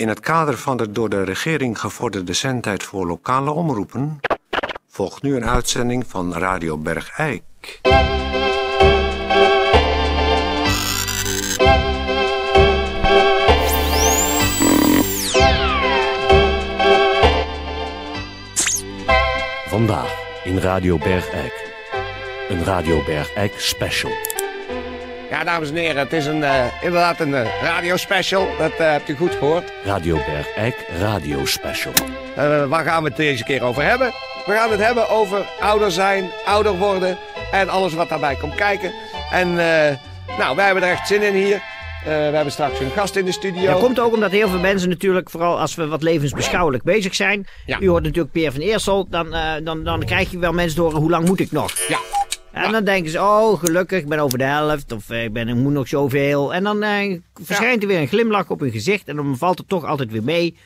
In het kader van de door de regering gevorderde zendtijd voor lokale omroepen volgt nu een uitzending van Radio Bergijk. Vandaag in Radio Bergijk. Een Radio Bergijk special. Ja, dames en heren, het is een, uh, inderdaad een uh, radiospecial. Dat uh, hebt u goed gehoord. Radio Bergijk Radio Special. waar gaan we het deze keer over hebben? We gaan het hebben over ouder zijn, ouder worden en alles wat daarbij komt kijken. En nou, wij hebben er echt zin in hier. we hebben straks een gast in de studio. Dat komt ook omdat heel veel mensen natuurlijk, vooral als we wat levensbeschouwelijk bezig zijn. Ja. U hoort natuurlijk Peer van Eersel, dan, dan, dan krijg je wel mensen door hoe lang moet ik nog? Ja. En dan denken ze, oh gelukkig, ik ben over de helft. Of ik, ben, ik moet nog zoveel. En dan eh, verschijnt er weer een glimlach op hun gezicht. En dan valt het toch altijd weer mee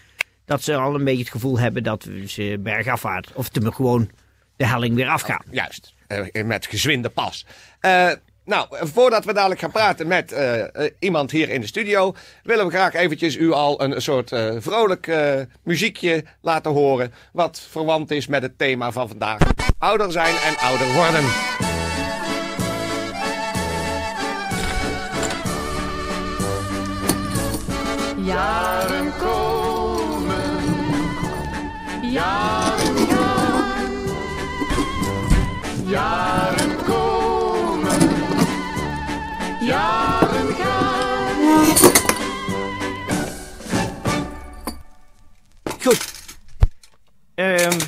dat ze al een beetje het gevoel hebben dat ze bergafwaarts. Of te gewoon de helling weer afgaan. Juist, uh, met gezwinde pas. Uh, nou, voordat we dadelijk gaan praten met uh, iemand hier in de studio, willen we graag eventjes u al een soort vrolijk muziekje laten horen. Wat verwant is met het thema van vandaag: ouder zijn en ouder worden. Jaren komen, jaren gaan, jaren komen, jaren gaan. Goed. Um,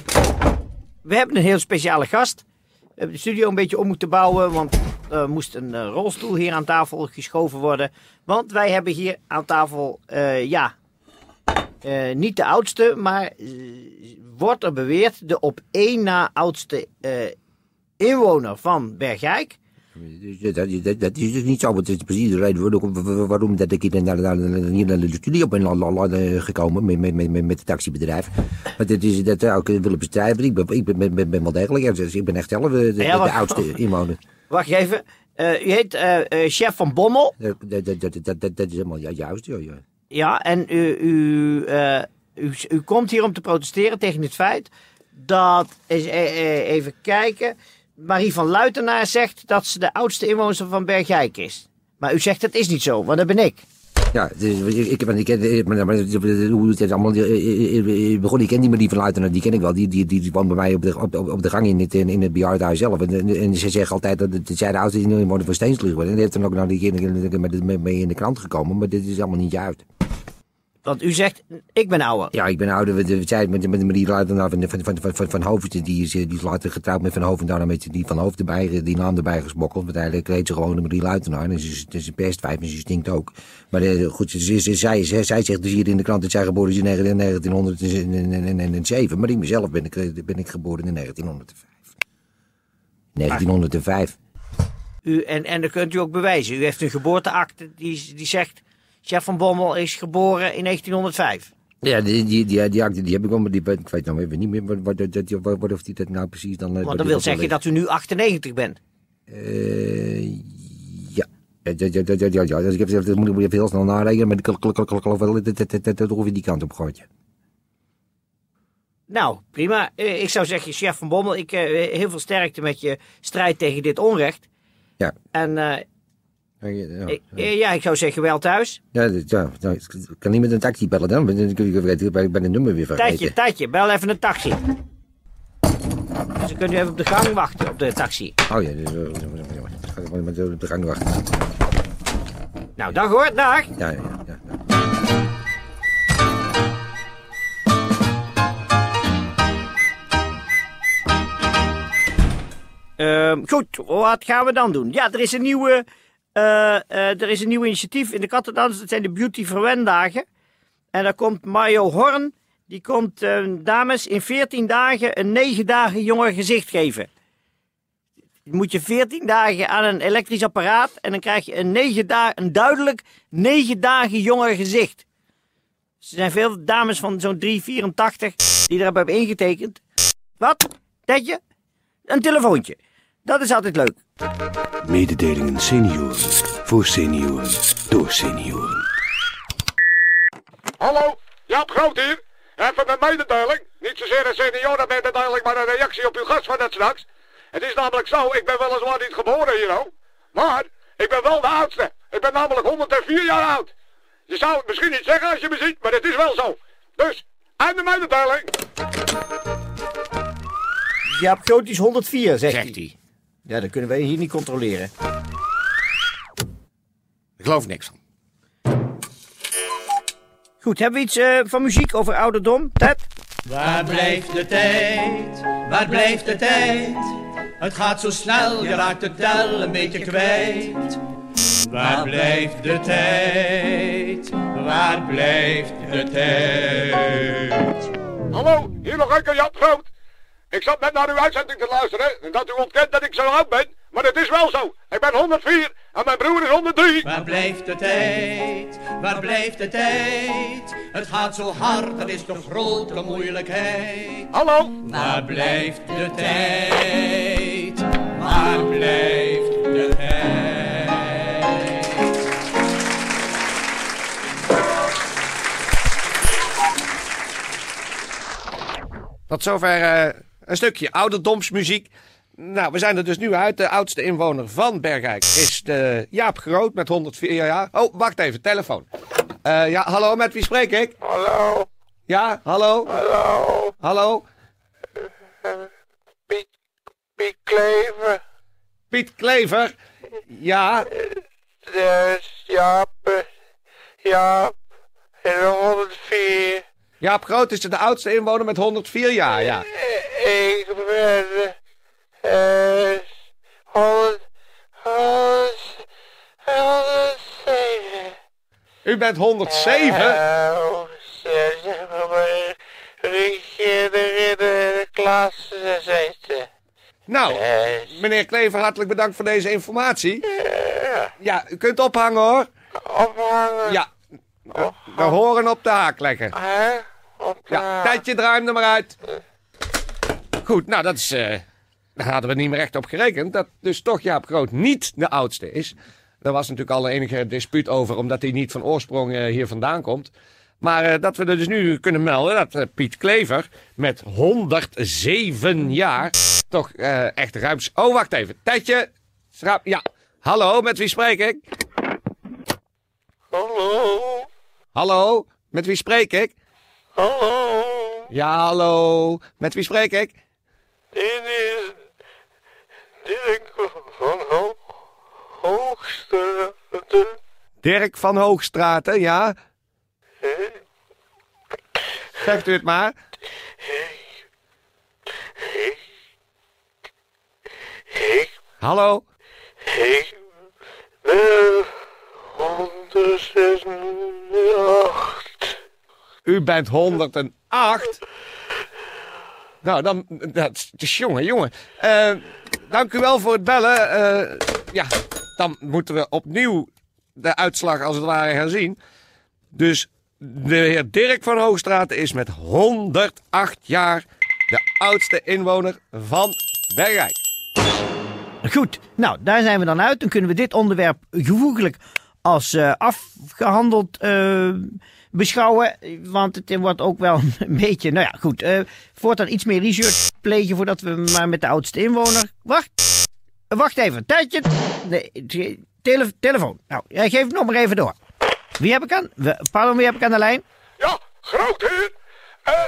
we hebben een heel speciale gast. We hebben de studio een beetje om moeten bouwen, want er moest een uh, rolstoel hier aan tafel geschoven worden. Want wij hebben hier aan tafel, uh, ja, uh, niet de oudste, maar wordt er beweerd de op één na oudste inwoner van Bergijk. Dat, dat, dat, is dus niet zo, want het is precies de reden waarom, dat ik hier naar, naar, hier naar de studio ben gekomen met, met, met, met het taxibedrijf. Want dat is dat ook willen bestrijden. Ik ben, ik ben, ben, ben wel degelijk, dus ik ben echt zelf de, de, Ja, de wacht. oudste inwoner. Wacht even, uh, u heet uh, uh, chef van Bommel. Dat, dat, dat, dat, is helemaal ju- juist, ja, ja. Ja, en u, u, uh, u, u komt hier om te protesteren tegen het feit dat, eens even kijken, Marie van Luitenaar zegt dat ze de oudste inwoner van Bergijk is. Maar u zegt dat is niet zo, want dat ben ik. Ja, dus, ik, ik, ik ken, maar, hoe het allemaal eh, begon, ik ken die Marie van Luitenaar, die ken ik wel. Die, die, die, woont bij mij op de, op, de gang in het, in het zelf. En, en ze zeggen altijd dat zij de oudste inwoner van Steensvlieg wordt. En die heeft dan ook nou die keer met, mee in de krant gekomen, maar dit is allemaal niet juist. Want u zegt, ik ben ouder. Ja, ik ben ouder. We zei met, met Marie Luitenaar van, van, van, van, van Hoofd. Die is, die is later getrouwd met Van Hoofd. En daarna met die Van Hoofd erbij, die naam erbij gesmokkeld. Want eigenlijk heet ze gewoon de Marie Luitenaar. En ze, het is een pestvijf en ze stinkt ook. Maar uh, goed, ze, ze, zij, zij, zij zegt dus hier in de krant dat zij geboren is in 1907. Maar ik mezelf ben ik, ben ik geboren in 1905. 1905. U, en, en dat kunt u ook bewijzen. U heeft een geboorteakte die, die zegt... Chef van Bommel is geboren in 1905. Ja, die, die, die, die die heb ik wel, maar die, ik weet nou even niet meer wat, wat, wat, wat, wat of die dat nou precies dan... Want dat wil zeggen dat u nu 98 bent. Uh, ja. Ja, ja, ja, ja, ja. Dus ik heb, dat moet ik even heel snel narekenen, maar ik geloof wel dat ongeveer die kant op gaat. Nou, prima. Uh, ik zou zeggen, chef van Bommel, ik heel veel sterkte met je strijd tegen dit onrecht. Ja. En... Ja, ja, ik, ja, ik zou zeggen wel thuis. Ja, ja, ja, ik kan niet met een taxi bellen dan. Ik ben het nummer weer vergeten. Tijdje, tijdje, bel even een taxi. Dus dan kunt u even op de gang wachten, op de taxi. Oh ja, dus, ga met op de gang wachten. Nou, dag hoor, dag. Ja, ja, ja. ja. Uh, goed, wat gaan we dan doen? Ja, er is een nieuwe... Uh, uh, er is een nieuw initiatief in de Kattendans. Dat zijn de Beauty Verwendagen. En daar komt Mario Horn. Die komt uh, dames in 14 dagen een 9 dagen jonger gezicht geven. Moet je 14 dagen aan een elektrisch apparaat. En dan krijg je een, 9 dagen, een duidelijk 9 dagen jonger gezicht. Dus er zijn veel dames van zo'n 3,84 die erop hebben ingetekend. Wat? Een telefoontje. Dat is altijd leuk. Mededelingen senioren. Voor senioren. Door senioren. Hallo, Jaap Groot hier. Even mijn mededeling. Niet zozeer een seniorenmededeling, maar een reactie op uw gast van net straks. Het is namelijk zo, ik ben weliswaar niet geboren hier, hoor. Maar ik ben wel de oudste. Ik ben namelijk 104 jaar oud. Je zou het misschien niet zeggen als je me ziet, maar het is wel zo. Dus, einde mededeling. Jaap Groot is 104, zegt, Zegt hij. Ja, dat kunnen wij hier niet controleren. Ik geloof niks van. Goed, hebben we iets eh, van muziek over ouderdom? Ted? Waar blijft de tijd? Waar blijft de tijd? Het gaat zo snel, je raakt het tel een beetje kwijt. Waar blijft de tijd? Waar blijft de tijd? Hallo, hier nog een keer Jaap Groot. Ik zat net naar uw uitzending te luisteren en dat u ontkent dat ik zo oud ben. Maar het is wel zo. Ik ben 104 en mijn broer is 103. Waar blijft de tijd? Waar blijft de tijd? Het gaat zo hard, er is toch grote moeilijkheid. Hallo, Waar blijft de tijd? Waar blijft de tijd? Tot zover eh, een stukje ouderdomsmuziek. Nou, we zijn er dus nu uit. De oudste inwoner van Bergijk is de Jaap Groot met 104 jaar. Oh, wacht even, telefoon. Eh, ja, hallo, met wie spreek ik? hallo, Ja, hallo? hallo. Hallo? Piet, Piet Klever. Piet Klever? Ja, Dus Jaap, eh, Jaap, en 104. Jaap Groot is de oudste inwoner met 104 jaar, ja. Ik ben 100, 107. U bent 107? Oh, zeg maar, Rietje erin de klas zitten. Nou, meneer Klever, hartelijk bedankt voor deze informatie. Ja, u kunt ophangen hoor. Ophangen. Ja, we, we horen op de haak leggen. Hè? Ja, tijdje draai hem er maar uit. Goed, nou dat is... eh, daar hadden we niet meer echt op gerekend. Dat dus toch Jaap Groot niet de oudste is. Daar was natuurlijk al enige dispuut over, omdat hij niet van oorsprong eh, hier vandaan komt. Maar eh, dat we er dus nu kunnen melden dat eh, Piet Klever met 107 jaar toch eh, echt ruim... Oh, wacht even. Tijdje. Schraap, ja. Hallo, met wie spreek ik? Hallo, Hallo, met wie spreek ik? hallo. Ja, hallo. Met wie spreek ik? Dit is Dirk van Ho Hoogste. Dirk van Hoogstraten, ja? Zegt u het maar. Ik, Hallo? ik ben 108. U bent 108? Nou, dan... Dat is jongen, jongen. Eh, dank u wel voor het bellen. Eh, ja, dan moeten we opnieuw de uitslag als het ware gaan zien. Dus de heer Dirk van Hoogstraten is met 108 jaar de oudste inwoner van Bergijk. Goed, nou, daar zijn we dan uit. Dan kunnen we dit onderwerp gevoeglijk als eh, afgehandeld eh, beschouwen. Want het wordt ook wel een beetje, nou ja, goed. eh voortaan iets meer research plegen voordat we maar met de oudste inwoner... Wacht, wacht even, tijdje. Nee, tele, telefoon. Nou, jij geeft nog maar even door. Wie heb ik aan? Pardon, wie heb ik aan de lijn? Ja, groot heer.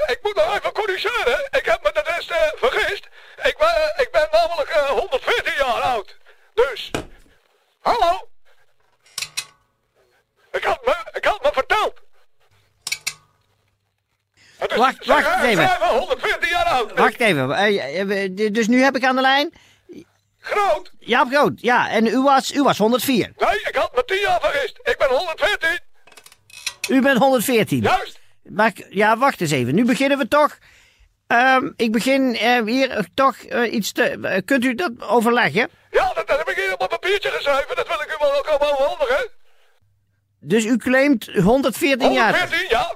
Ik moet nog even corrigeren. Ik heb me de rest vergist. Ik ben, ik ben namelijk eh, 114 jaar oud. Dus, hallo. Ik had me, ik had me verteld. Het is- Wacht, wacht even. Ik ben 114 jaar oud. Wacht even. eh, dus nu heb ik aan de lijn... Groot. Jaap Groot, ja. En u was, u was 104. Nee, ik had me 10 jaar vergist. Ik ben 114. U bent 114. Juist. Maar ja, wacht eens even. Nu beginnen we toch. Ehm, ik begin eh, hier eh, toch iets te. kunt u dat overleggen? Ja, dat, dat heb ik hier op een papiertje geschreven. Dat wil ik u wel ook komen overhandigen. Dus u claimt 114 jaar. 114, ja.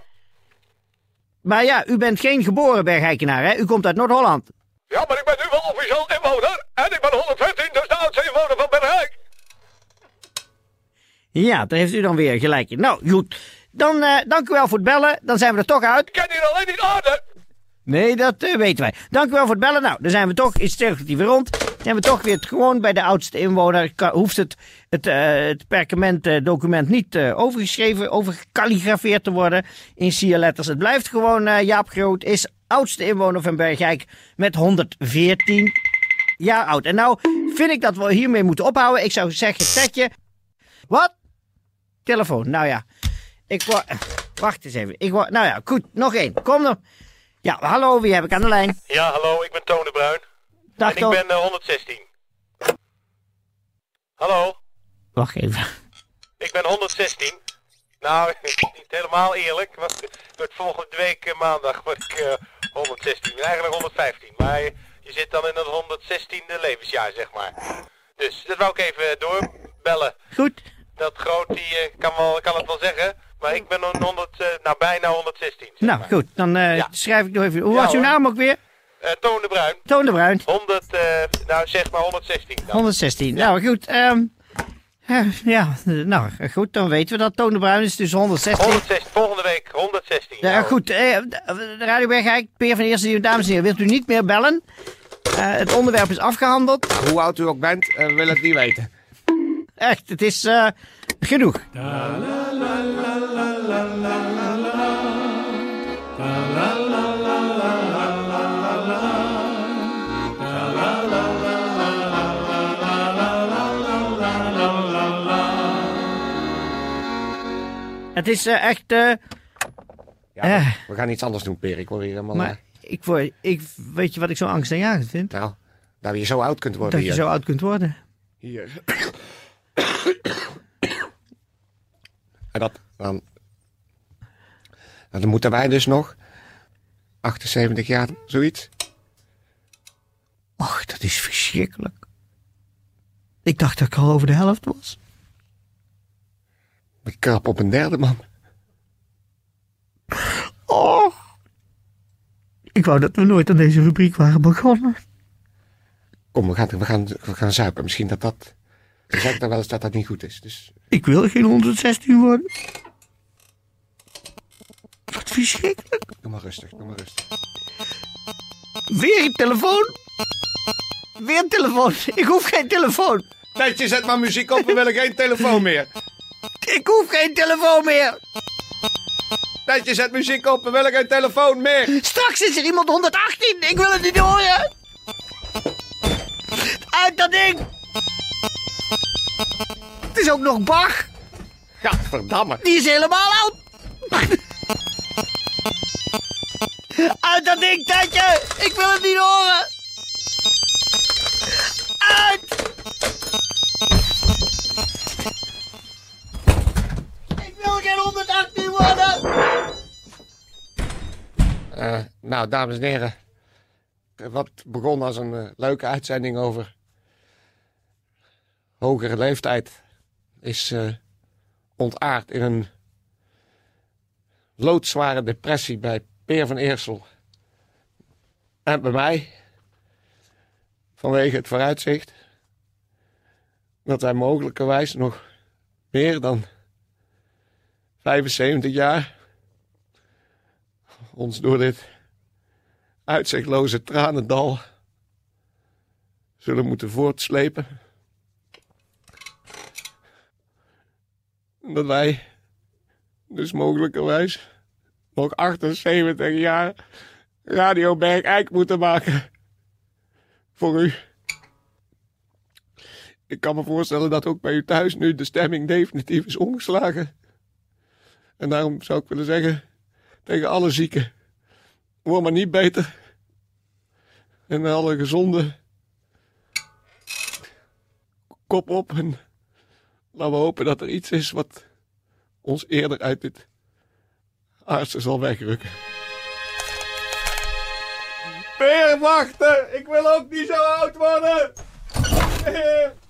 Maar ja, u bent geen geboren bergheikenaar, hè? U komt uit Noord-Holland. Ja, maar ik ben nu wel officieel inwoner. En ik ben 114, dus de oudste inwoner van Bergrijk. Ja, daar heeft u dan weer gelijk in. Nou, goed. dan eh, dank u wel voor het bellen. Dan zijn we er toch uit. Ik ken hier alleen niet aarde. Nee, dat eh, weten wij. Dank u wel voor het bellen. Nou, dan zijn we toch iets cirkeltje weer rond. Zijn we toch weer gewoon bij de oudste inwoner. Hoeft het, het, eh, het perkament-document niet eh, overgeschreven, overgekalligrafeerd te worden in sierletters. Het blijft gewoon eh, Jaap Groot is oudste inwoner van Bergijk met 114 jaar oud. En nou vind ik dat we hiermee moeten ophouden. Ik zou zeggen, Tetje. Wat? Telefoon. Nou ja. Ik. Wacht eens even. Ik. Nou ja, goed. Nog één. Kom dan. Ja, hallo. Wie heb ik aan de lijn? Ja, hallo, ik ben Toon de Bruin. Dag en ik ben eh, 116. Hallo, Wacht even. ik ben 116. Nou, niet helemaal eerlijk, want volgende week eh, maandag word ik eh, 116. Eigenlijk 115, maar je, je zit dan in het 116e levensjaar, zeg maar. Dus dat wou ik even doorbellen. Goed. Dat groot, die eh, kan, wel, kan het wel zeggen, maar ik ben een 100, eh, nou bijna 116. zeg Nou, maar. goed. Dan eh, Ja. schrijf ik nog even. Hoe Ja, was uw hoor. naam ook weer? Eh, Toon de Bruin, Toon de Bruin. 100, eh, nou zeg maar 116 dan. 116. Nou, goed. ehm, eh, ja, nou, goed. Dan weten we dat Toon de Bruin is dus 116. 116, volgende week 116. Ja, Nou, goed. eh, de de Radio Bergijk, Peer van Eerste, dames en heren, wilt u niet meer bellen? Eh, het onderwerp is afgehandeld. Hoe oud u ook bent, wil het niet weten. Echt, het is eh, genoeg. Het is eh, echt... eh, Ja, Eh. We gaan iets anders doen, Per. Ik word hier helemaal... maar ik, word, ik weet je wat ik zo angstaanjagend vind? nou, dat je zo oud kunt worden Dat je zo oud kunt worden. Hier. en dat dan... Dan moeten wij dus nog... 78 jaar, zoiets. Och, dat is verschrikkelijk. Ik dacht dat ik al over de helft was. Ik krap op een derde, man. Oh. Ik wou dat we nooit aan deze rubriek waren begonnen. Kom, we gaan, we gaan, we gaan zuipen. Misschien dat dat... Ze zeggen dan wel eens dat dat niet goed is. Dus Ik wil geen 116 worden. Wat verschrikkelijk. doe maar rustig, doe maar rustig. Weer een telefoon. Weer een telefoon. Ik hoef geen telefoon. Tijdje, zet maar muziek op. We willen geen telefoon meer. Ik hoef geen telefoon meer. Tijdje, zet muziek op. We willen geen telefoon meer. Straks is er iemand 118. Ik wil het niet horen. Uit dat ding. Het is ook nog Bach. Gadverdamme. Die is helemaal oud. Uit dat ding, Tetje. Ik wil het niet horen. Eh, nou, dames en heren. Wat begon als een eh, leuke uitzending over hogere leeftijd, is eh, ontaard in een loodzware depressie bij Peer van Eersel. En bij mij, vanwege het vooruitzicht, dat wij mogelijkerwijs nog meer dan 75 jaar ons door dit uitzichtloze tranendal zullen moeten voortslepen. Dat wij dus mogelijkerwijs nog 78 jaar Radio moeten maken. Voor u. Ik kan me voorstellen dat ook bij u thuis nu de stemming definitief is omgeslagen. En daarom zou ik willen zeggen tegen alle zieken. Word maar niet beter. En alle gezonde. Kop op en laten we hopen dat er iets is wat ons eerder uit dit aardse zal wegrukken. Peer, wachten! Ik wil ook niet zo oud worden! Peer!